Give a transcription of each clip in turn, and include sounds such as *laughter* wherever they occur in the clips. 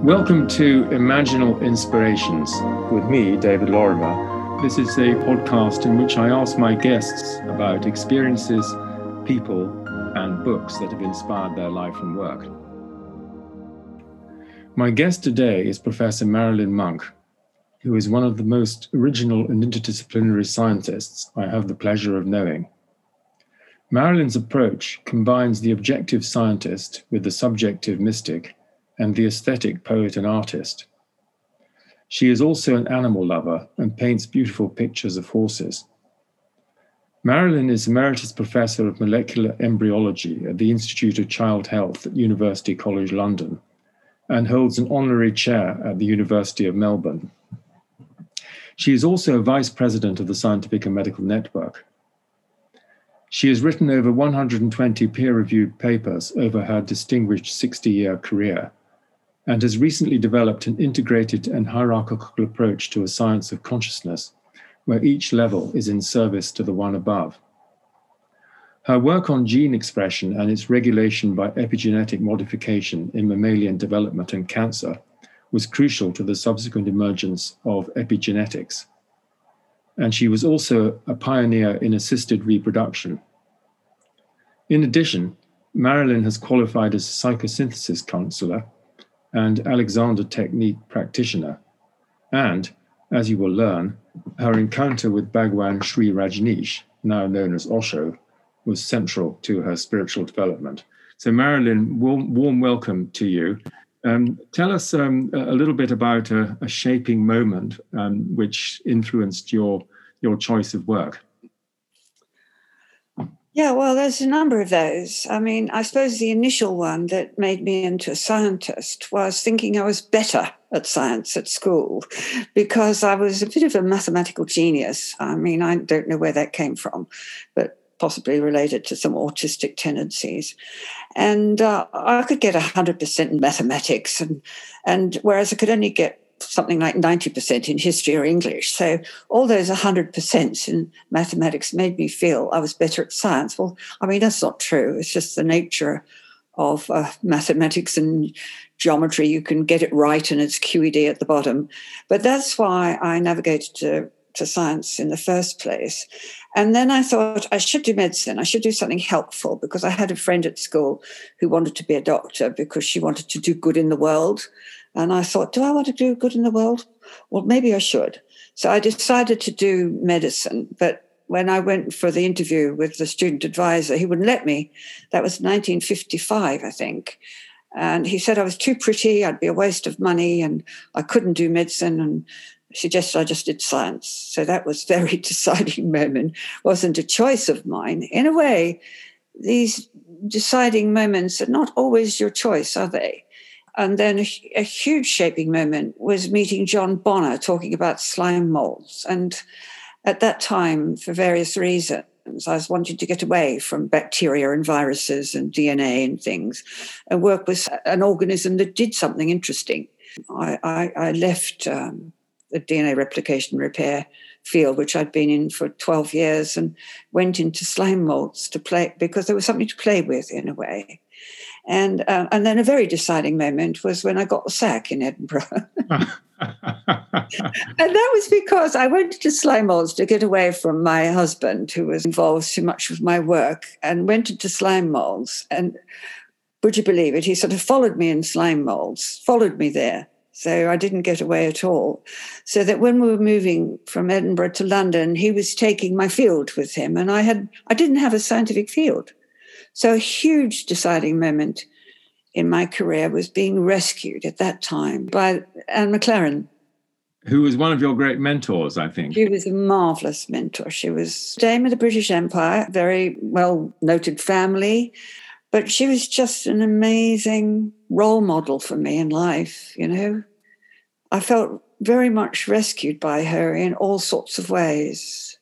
Welcome to Imaginal Inspirations with me, David Lorimer. This is a podcast in which I ask my guests about experiences, people, and books that have inspired their life and work. My guest today is Professor Marilyn Monk, who is one of the most original and interdisciplinary scientists I have the pleasure of knowing. Marilyn's approach combines the objective scientist with the subjective mystic and the aesthetic poet and artist. She is also an animal lover and paints beautiful pictures of horses. Marilyn is Emeritus Professor of Molecular Embryology at the Institute of Child Health at University College London and holds an honorary chair at the University of Melbourne. She is also a Vice President of the Scientific and Medical Network. She has written over 120 peer reviewed papers over her distinguished 60 year career and has recently developed an integrated and hierarchical approach to a science of consciousness, where each level is in service to the one above. Her work on gene expression and its regulation by epigenetic modification in mammalian development and cancer was crucial to the subsequent emergence of epigenetics. And she was also a pioneer in assisted reproduction. In addition, Marilyn has qualified as a psychosynthesis counselor and Alexander Technique practitioner. And, as you will learn, her encounter with Bhagwan Sri Rajneesh, now known as Osho, was central to her spiritual development. So, Marilyn, warm, warm welcome to you. Um, tell us um, a little bit about a, a shaping moment um, which influenced your, your choice of work. Yeah, well, there's a number of those. I mean, I suppose the initial one that made me into a scientist was thinking I was better at science at school because I was a bit of a mathematical genius. I mean, I don't know where that came from, but possibly related to some autistic tendencies. And uh, I could get 100% in mathematics, and, and whereas I could only get something like 90% in history or English. So all those 100% in mathematics made me feel I was better at science. Well, I mean, that's not true. It's just the nature of uh, mathematics and geometry. You can get it right and it's QED at the bottom. But that's why I navigated to, to science in the first place. And then I thought I should do medicine. I should do something helpful because I had a friend at school who wanted to be a doctor because she wanted to do good in the world. And I thought, do I want to do good in the world? Well, maybe I should. So I decided to do medicine. But when I went for the interview with the student advisor, he wouldn't let me. That was 1955, I think. And he said I was too pretty, I'd be a waste of money, and I couldn't do medicine, and suggested I just did science. So that was *laughs* very deciding moment. wasn't a choice of mine. In a way, these deciding moments are not always your choice, are they? And then a, a, huge shaping moment was meeting John Bonner talking about slime molds. And at that time, for various reasons, I was wanting to get away from bacteria and viruses and DNA and things and work with an organism that did something interesting. I, I, I left um, the DNA replication repair field, which I'd been in for 12 years, and went into slime molds to play because there was something to play with in a way. And uh, and then a very deciding moment was when I got the sack in Edinburgh. *laughs* and that was because I went to slime molds to get away from my husband, who was involved too much with my work, and went into slime molds. And would you believe it? He sort of followed me in slime molds, followed me there. So I didn't get away at all. So that when we were moving from Edinburgh to London, he was taking my field with him, and I had I didn't have a scientific field. So, a huge deciding moment in my career was being rescued at that time by Anne McLaren. Who was one of your great mentors, I think. She was a marvelous mentor. She was Dame of the British Empire, very well noted family, but she was just an amazing role model for me in life, you know. I felt very much rescued by her in all sorts of ways.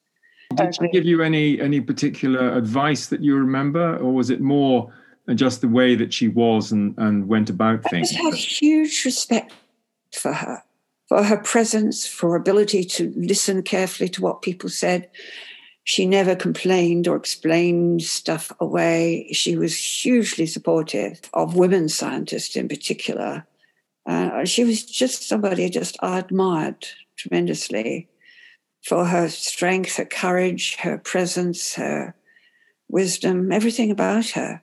Did she give you any any particular advice that you remember, or was it more just the way that she was and, and went about things? I had huge respect for her, for her presence, for her ability to listen carefully to what people said. She never complained or explained stuff away. She was hugely supportive of women scientists in particular. Uh, she was just somebody just I admired tremendously for her strength, her courage, her presence, her wisdom, everything about her.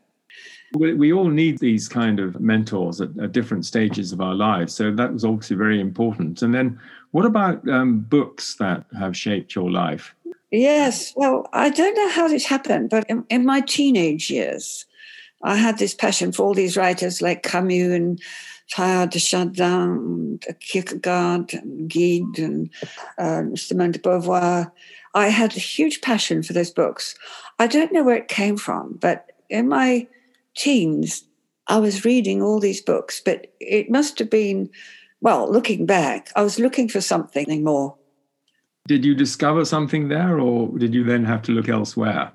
We, we all need these kind of mentors at, at, different stages of our lives. So that was obviously very important. And then what about um, books that have shaped your life? Yes. Well, I don't know how this happened, but in, in my teenage years, I had this passion for all these writers like Camus and De Chardin, Kierkegaard, and Gide, and uh, Simone de Beauvoir. I had a huge passion for those books. I don't know where it came from, but in my teens, I was reading all these books, but it must have been, well, looking back, I was looking for something more. Did you discover something there, or did you then have to look elsewhere?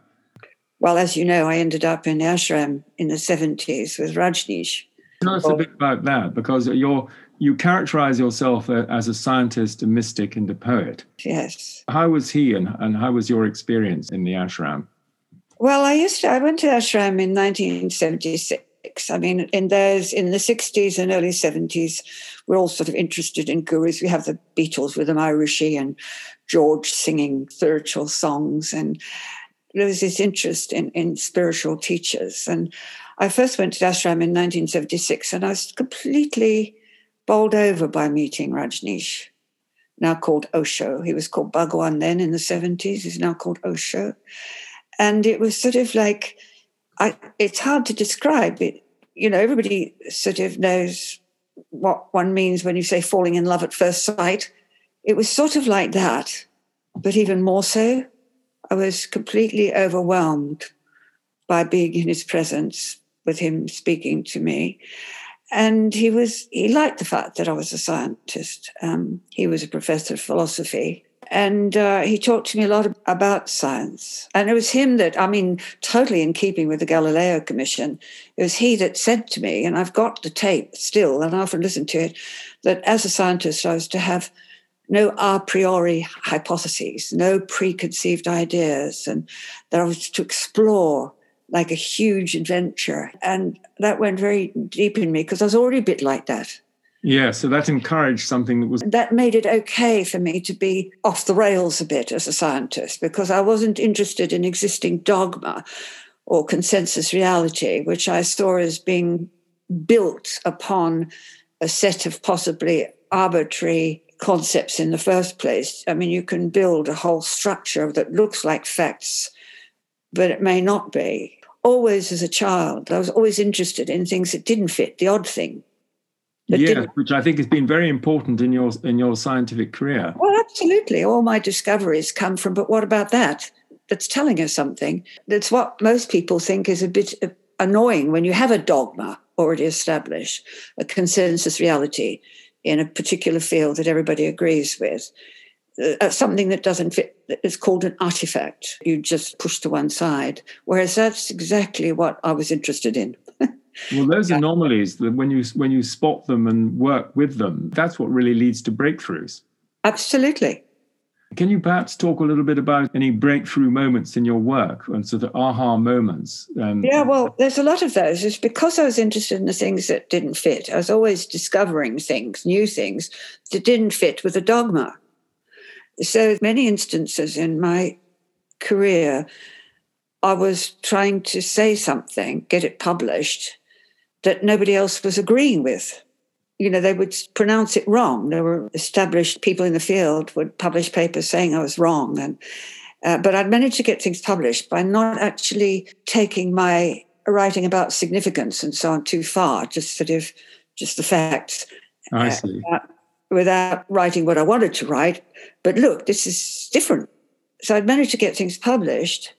Well, as you know, I ended up in ashram in the 70s with Rajneesh. Tell us a bit about that, because you're you characterize yourself as a scientist, a mystic, and a poet. Yes. How was he, and, and how was your experience in the ashram? Well, I used to. I went to ashram in 1976. I mean, in those in the 60s and early 70s, we're all sort of interested in gurus. We have the Beatles with the Maharishi and George singing spiritual songs, and there was this interest in, in spiritual teachers. And I first went to ashram in 1976, and I was completely bowled over by meeting Rajneesh, now called Osho. He was called Bhagwan then in the 70s. He's now called Osho. And it was sort of like, I, it's hard to describe it. You know, everybody sort of knows what one means when you say falling in love at first sight. It was sort of like that, but even more so. I was completely overwhelmed by being in his presence, with him speaking to me. And he was he liked the fact that I was a scientist. Um, he was a professor of philosophy, and uh, he talked to me a lot about science. And it was him that, I mean, totally in keeping with the Galileo Commission, it was he that said to me, and I've got the tape still, and I often listen to it, that as a scientist, I was to have no a priori hypotheses, no preconceived ideas, and that I was to explore like a huge adventure. And that went very deep in me because I was already a bit like that. Yeah, so that encouraged something that was. That made it okay for me to be off the rails a bit as a scientist because I wasn't interested in existing dogma or consensus reality, which I saw as being built upon a set of possibly arbitrary concepts in the first place. I mean, you can build a whole structure that looks like facts, but it may not be. Always as a child, I was always interested in things that didn't fit, the odd thing yeah, which I think has been very important in your in your scientific career. Well, absolutely. All my discoveries come from, but what about that? That's telling us something. That's what most people think is a bit uh, annoying when you have a dogma already established, a consensus reality in a particular field that everybody agrees with. Uh, something that doesn't fit is called an artifact. You just push to one side. Whereas that's exactly what I was interested in. *laughs* Well, those yeah. anomalies, when you when you spot them and work with them, that's what really leads to breakthroughs. Absolutely. Can you perhaps talk a little bit about any breakthrough moments in your work and sort of aha moments? Um, yeah, well, there's a lot of those. It's because I was interested in the things that didn't fit. I was always discovering things, new things that didn't fit with the dogma. So many instances in my career, I was trying to say something, get it published, that nobody else was agreeing with. You know, they would pronounce it wrong. There were established people in the field would publish papers saying I was wrong, and uh, but I'd managed to get things published by not actually taking my writing about significance and so on too far. Just sort of just the facts. I uh, see. Uh, without writing what I wanted to write, but look, this is different. So I'd managed to get things published,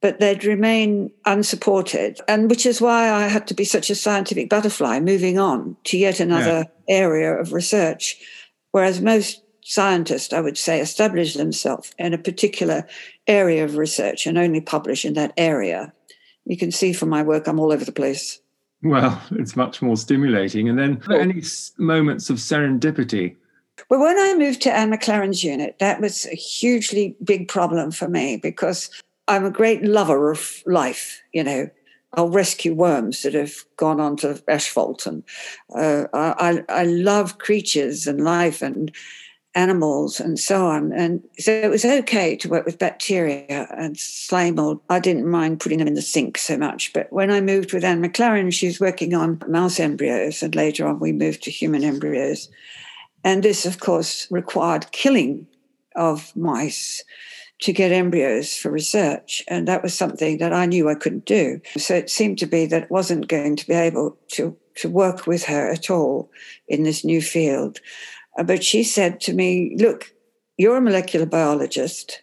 but they'd remain unsupported. And which is why I had to be such a scientific butterfly moving on to yet another yeah. area of research. Whereas most scientists, I would say, establish themselves in a particular area of research and only publish in that area. You can see from my work, I'm all over the place. Well, *laughs* it's much more stimulating. And then cool. any moments of serendipity? Well, when I moved to Anne McLaren's unit, that was a hugely big problem for me because I'm a great lover of life, you know. I'll rescue worms that have gone onto asphalt, and uh, I, I love creatures and life and animals and so on. And so it was okay to work with bacteria and slime mold. I didn't mind putting them in the sink so much. But when I moved with Anne McLaren, she was working on mouse embryos, and later on we moved to human embryos. And this, of course, required killing of mice to get embryos for research. And that was something that I knew I couldn't do. So it seemed to be that it wasn't going to be able to, to work with her at all in this new field. But she said to me, Look, you're a molecular biologist.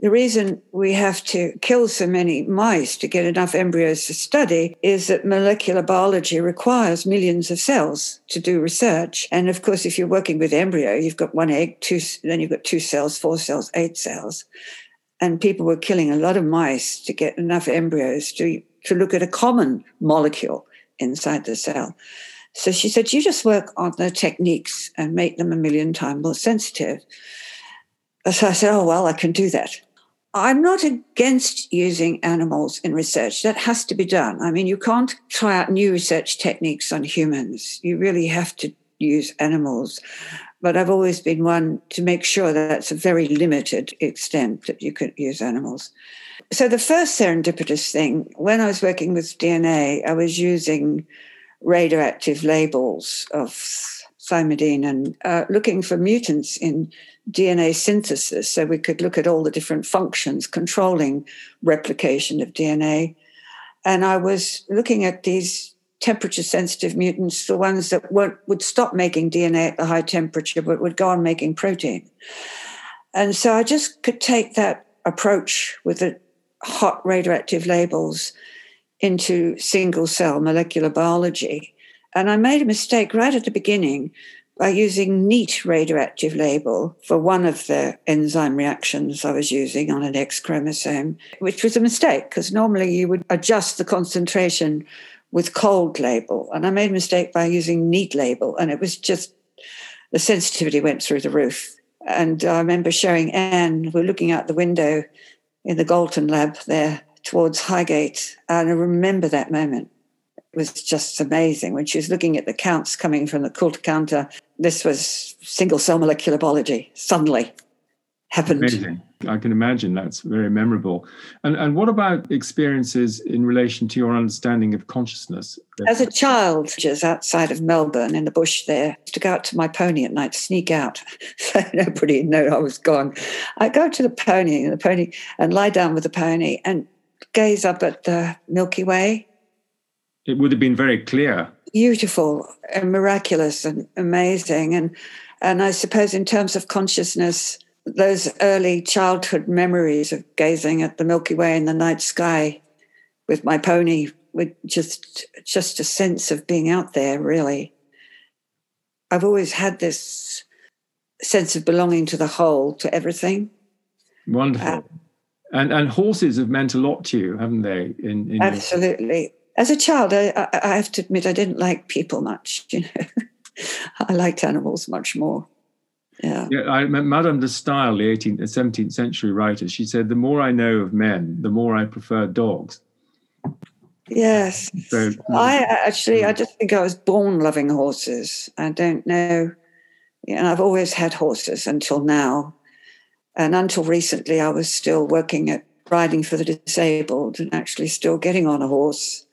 The reason we have to kill so many mice to get enough embryos to study is that molecular biology requires millions of cells to do research. And of course, if you're working with embryo, you've got one egg, two, then you've got two cells, four cells, eight cells. And people were killing a lot of mice to get enough embryos to, to look at a common molecule inside the cell. So she said, You just work on the techniques and make them a million times more sensitive. So I said, Oh, well, I can do that. I'm not against using animals in research. That has to be done. I mean, you can't try out new research techniques on humans. You really have to use animals. But I've always been one to make sure that that's a very limited extent that you can use animals. So the first serendipitous thing, when I was working with DNA, I was using radioactive labels of thymidine and uh, looking for mutants in DNA synthesis so we could look at all the different functions controlling replication of DNA. And I was looking at these temperature sensitive mutants, the ones that would stop making DNA at the high temperature but would go on making protein. And so I just could take that approach with the hot radioactive labels into single cell molecular biology. And I made a mistake right at the beginning by using neat radioactive label for one of the enzyme reactions I was using on an X chromosome, which was a mistake because normally you would adjust the concentration with cold label. And I made a mistake by using neat label, and it was just the sensitivity went through the roof. And I remember showing Anne, we're looking out the window in the Galton lab there towards Highgate. And I remember that moment. It was just amazing when she was looking at the counts coming from the Coulter counter. This was single cell molecular biology suddenly happened. Amazing. I can imagine that's very memorable. And and what about experiences in relation to your understanding of consciousness? As a child, just outside of Melbourne in the bush there, to go out to my pony at night, sneak out, *laughs* so nobody know I was gone. I go to the pony and the pony and lie down with the pony and gaze up at the Milky Way. It would have been very clear. Beautiful and miraculous and amazing. And and I suppose in terms of consciousness, those early childhood memories of gazing at the Milky Way in the night sky with my pony with just just a sense of being out there, really. I've always had this sense of belonging to the whole, to everything. Wonderful. Uh, and and horses have meant a lot to you, haven't they? In, in absolutely. Your... As a child, I, I have to admit I didn't like people much. *laughs* You know, I liked animals much more. Yeah. yeah I, Madame de Stael, the 18th, 17th century writer, she said, "The more I know of men, the more I prefer dogs." Yes. So, I actually, I mm. just think I was born loving horses. I don't know. You know, I've always had horses until now. And until recently, I was still working at riding for the disabled and actually still getting on a horse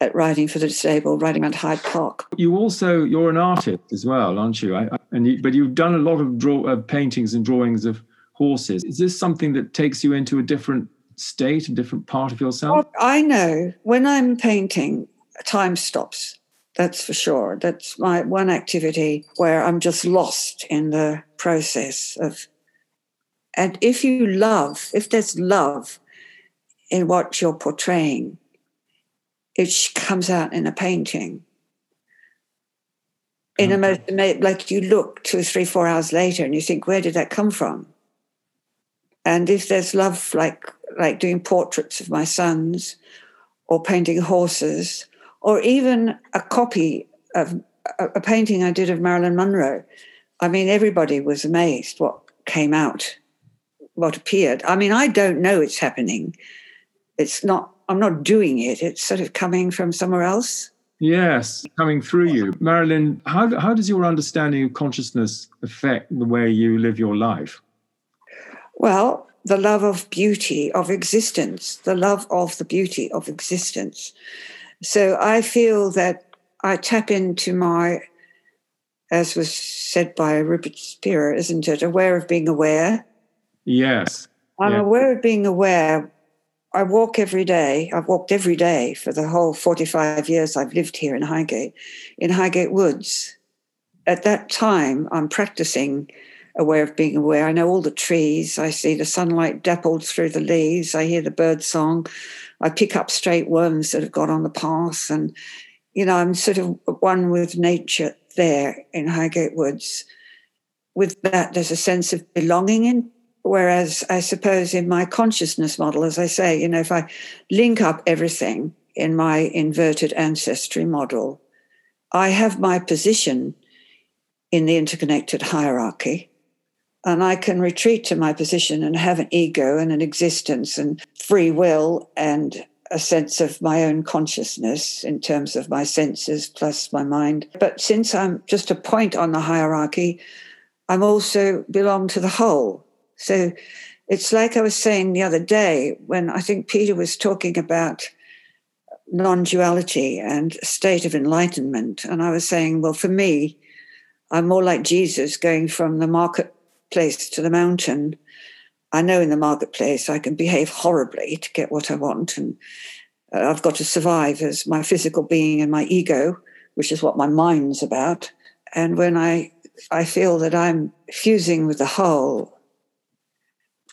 at riding for the disabled, riding around Hyde Park. You also you're an artist as well, aren't you? I, I, and you, but you've done a lot of draw, uh, paintings and drawings of horses. Is this something that takes you into a different state, a different part of yourself? Well, I know when I'm painting, time stops. That's for sure. That's my one activity where I'm just lost in the process of and if you love, if there's love in what you're portraying, it comes out in a painting. In a most like you look two, three, four hours later and you think, where did that come from? And if there's love, like like doing portraits of my sons, or painting horses, or even a copy of a, a painting I did of Marilyn Monroe, I mean, everybody was amazed what came out what appeared. I mean, I don't know it's happening. It's not I'm not doing it. It's sort of coming from somewhere else. Yes, coming through you. Marilyn, how, how does your understanding of consciousness affect the way you live your life? Well, the love of beauty of existence, the love of the beauty of existence. So I feel that I tap into my, as was said by Rupert Spira, isn't it? Aware of being aware. Yes. I'm aware of being aware I walk every day. I've walked every day for the whole 45 years I've lived here in Highgate, in Highgate Woods. At that time, I'm practicing aware of being aware. I know all the trees. I see the sunlight dappled through the leaves. I hear the bird song. I pick up straight worms that have got on the path. And, you know, I'm sort of one with nature there in Highgate Woods. With that, there's a sense of belonging in Whereas I suppose in my consciousness model, as I say, you know, if I link up everything in my inverted ancestry model, I have my position in the interconnected hierarchy. And I can retreat to my position and have an ego and an existence and free will and a sense of my own consciousness in terms of my senses plus my mind. But since I'm just a point on the hierarchy, I'm also belong to the whole. So it's like I was saying the other day when I think Peter was talking about non duality and state of enlightenment. And I was saying, well, for me, I'm more like Jesus going from the marketplace to the mountain. I know in the marketplace I can behave horribly to get what I want. And uh, I've got to survive as my physical being and my ego, which is what my mind's about. And when I, I feel that I'm fusing with the whole,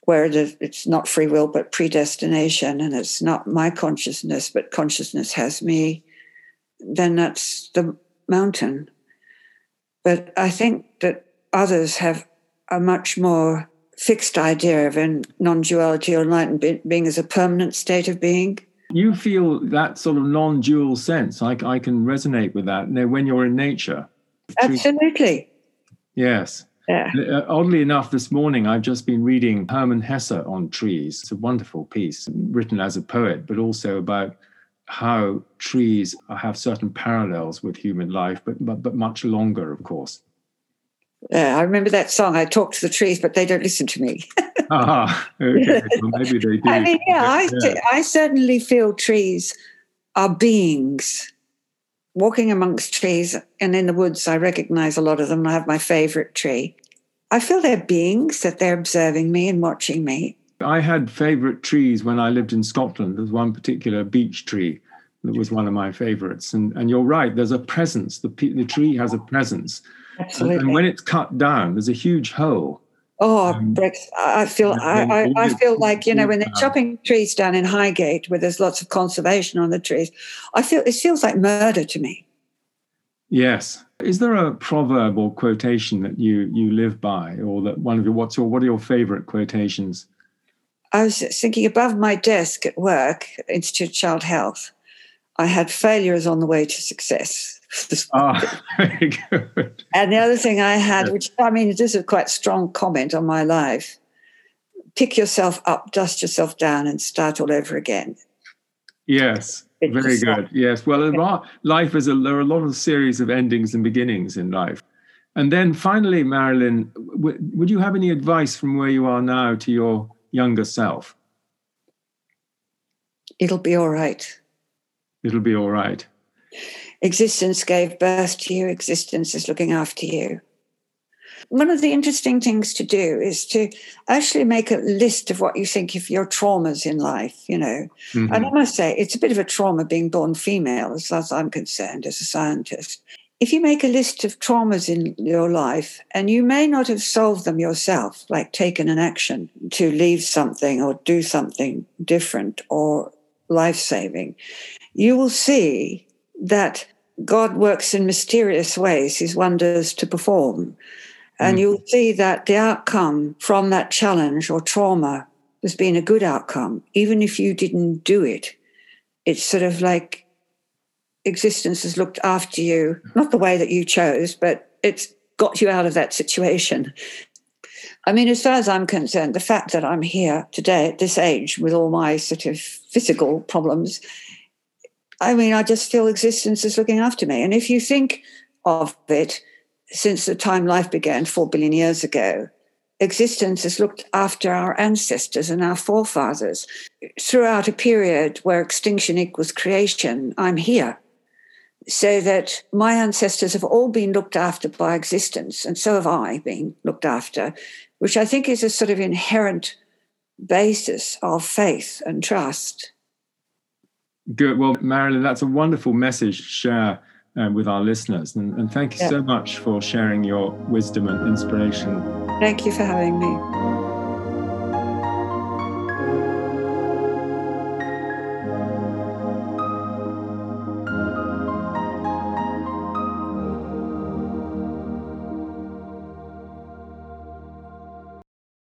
where it's not free will but predestination and it's not my consciousness but consciousness has me then that's the mountain. But i think that others have a much more fixed idea of a non-duality or enlightenment being as a permanent state of being. You feel that sort of non-dual sense. I, I can resonate with that. Know when you're in nature absolutely. Yes yeah. Uh, oddly enough, this morning I've just been reading Hermann Hesse on trees. It's a wonderful piece written as a poet, but also about how trees have certain parallels with human life, but, but, but much longer, of course. Yeah, I remember that song. I talk to the trees, but they don't listen to me. *laughs* ah, okay. well, maybe they *laughs* do. I mean, yeah, I. I certainly feel trees are beings walking amongst trees and in the woods, I recognize a lot of them. I have my favorite tree. I feel they're beings, that they're observing me and watching me. I had favorite trees when I lived in Scotland. There's one particular beech tree that was one of my favorites. And, and you're right, there's a presence. The, the tree has a presence. Absolutely. And, and when it's cut down, there's a huge hole. Oh, um, I feel I, I, I, feel like you know when they're chopping trees down in Highgate, where there's lots of conservation on the trees. I feel it feels like murder to me. Yes. Is there a proverb or quotation that you you live by, or that one of your what's your what are your favorite quotations? I was thinking above my desk at work, Institute of Child Health. I had failures on the way to success. Ah, *laughs* *laughs* very good. And the other thing I had, which I mean, this is a quite strong comment on my life pick yourself up, dust yourself down, and start all over again. Yes, very good. Yes. Well, life is a, there are a lot of series of endings and beginnings in life. And then finally, Marilyn, w- would you have any advice from where you are now to your younger self? It'll be all right. It'll be all right existence gave birth to you, existence is looking after you. One of the interesting things to do is to actually make a list of what you think of your traumas in life, you know. Mm-hmm. And I must say, it's a bit of a trauma being born female, as far as I'm concerned, as a scientist. If you make a list of traumas in your life and you may not have solved them yourself, like taken an action to leave something or do something different or life saving, you will see that God works in mysterious ways, his wonders to perform. And mm. you'll see that the outcome from that challenge or trauma has been a good outcome, even if you didn't do it. It's sort of like existence has looked after you, not the way that you chose, but it's got you out of that situation. I mean, as far as I'm concerned, the fact that I'm here today at this age with all my sort of physical problems. I mean, I just feel existence is looking after me. And if you think of it since the time life began, four billion years ago, existence has looked after our ancestors and our forefathers. Throughout a period where extinction equals creation, I'm here. So that my ancestors have all been looked after by existence, and so have I been looked after, which I think is a sort of inherent basis of faith and trust. Good. Well, Marilyn, that's a wonderful message to share um, with our listeners. And, and thank you yeah. so much for sharing your wisdom and inspiration. Thank you for having me.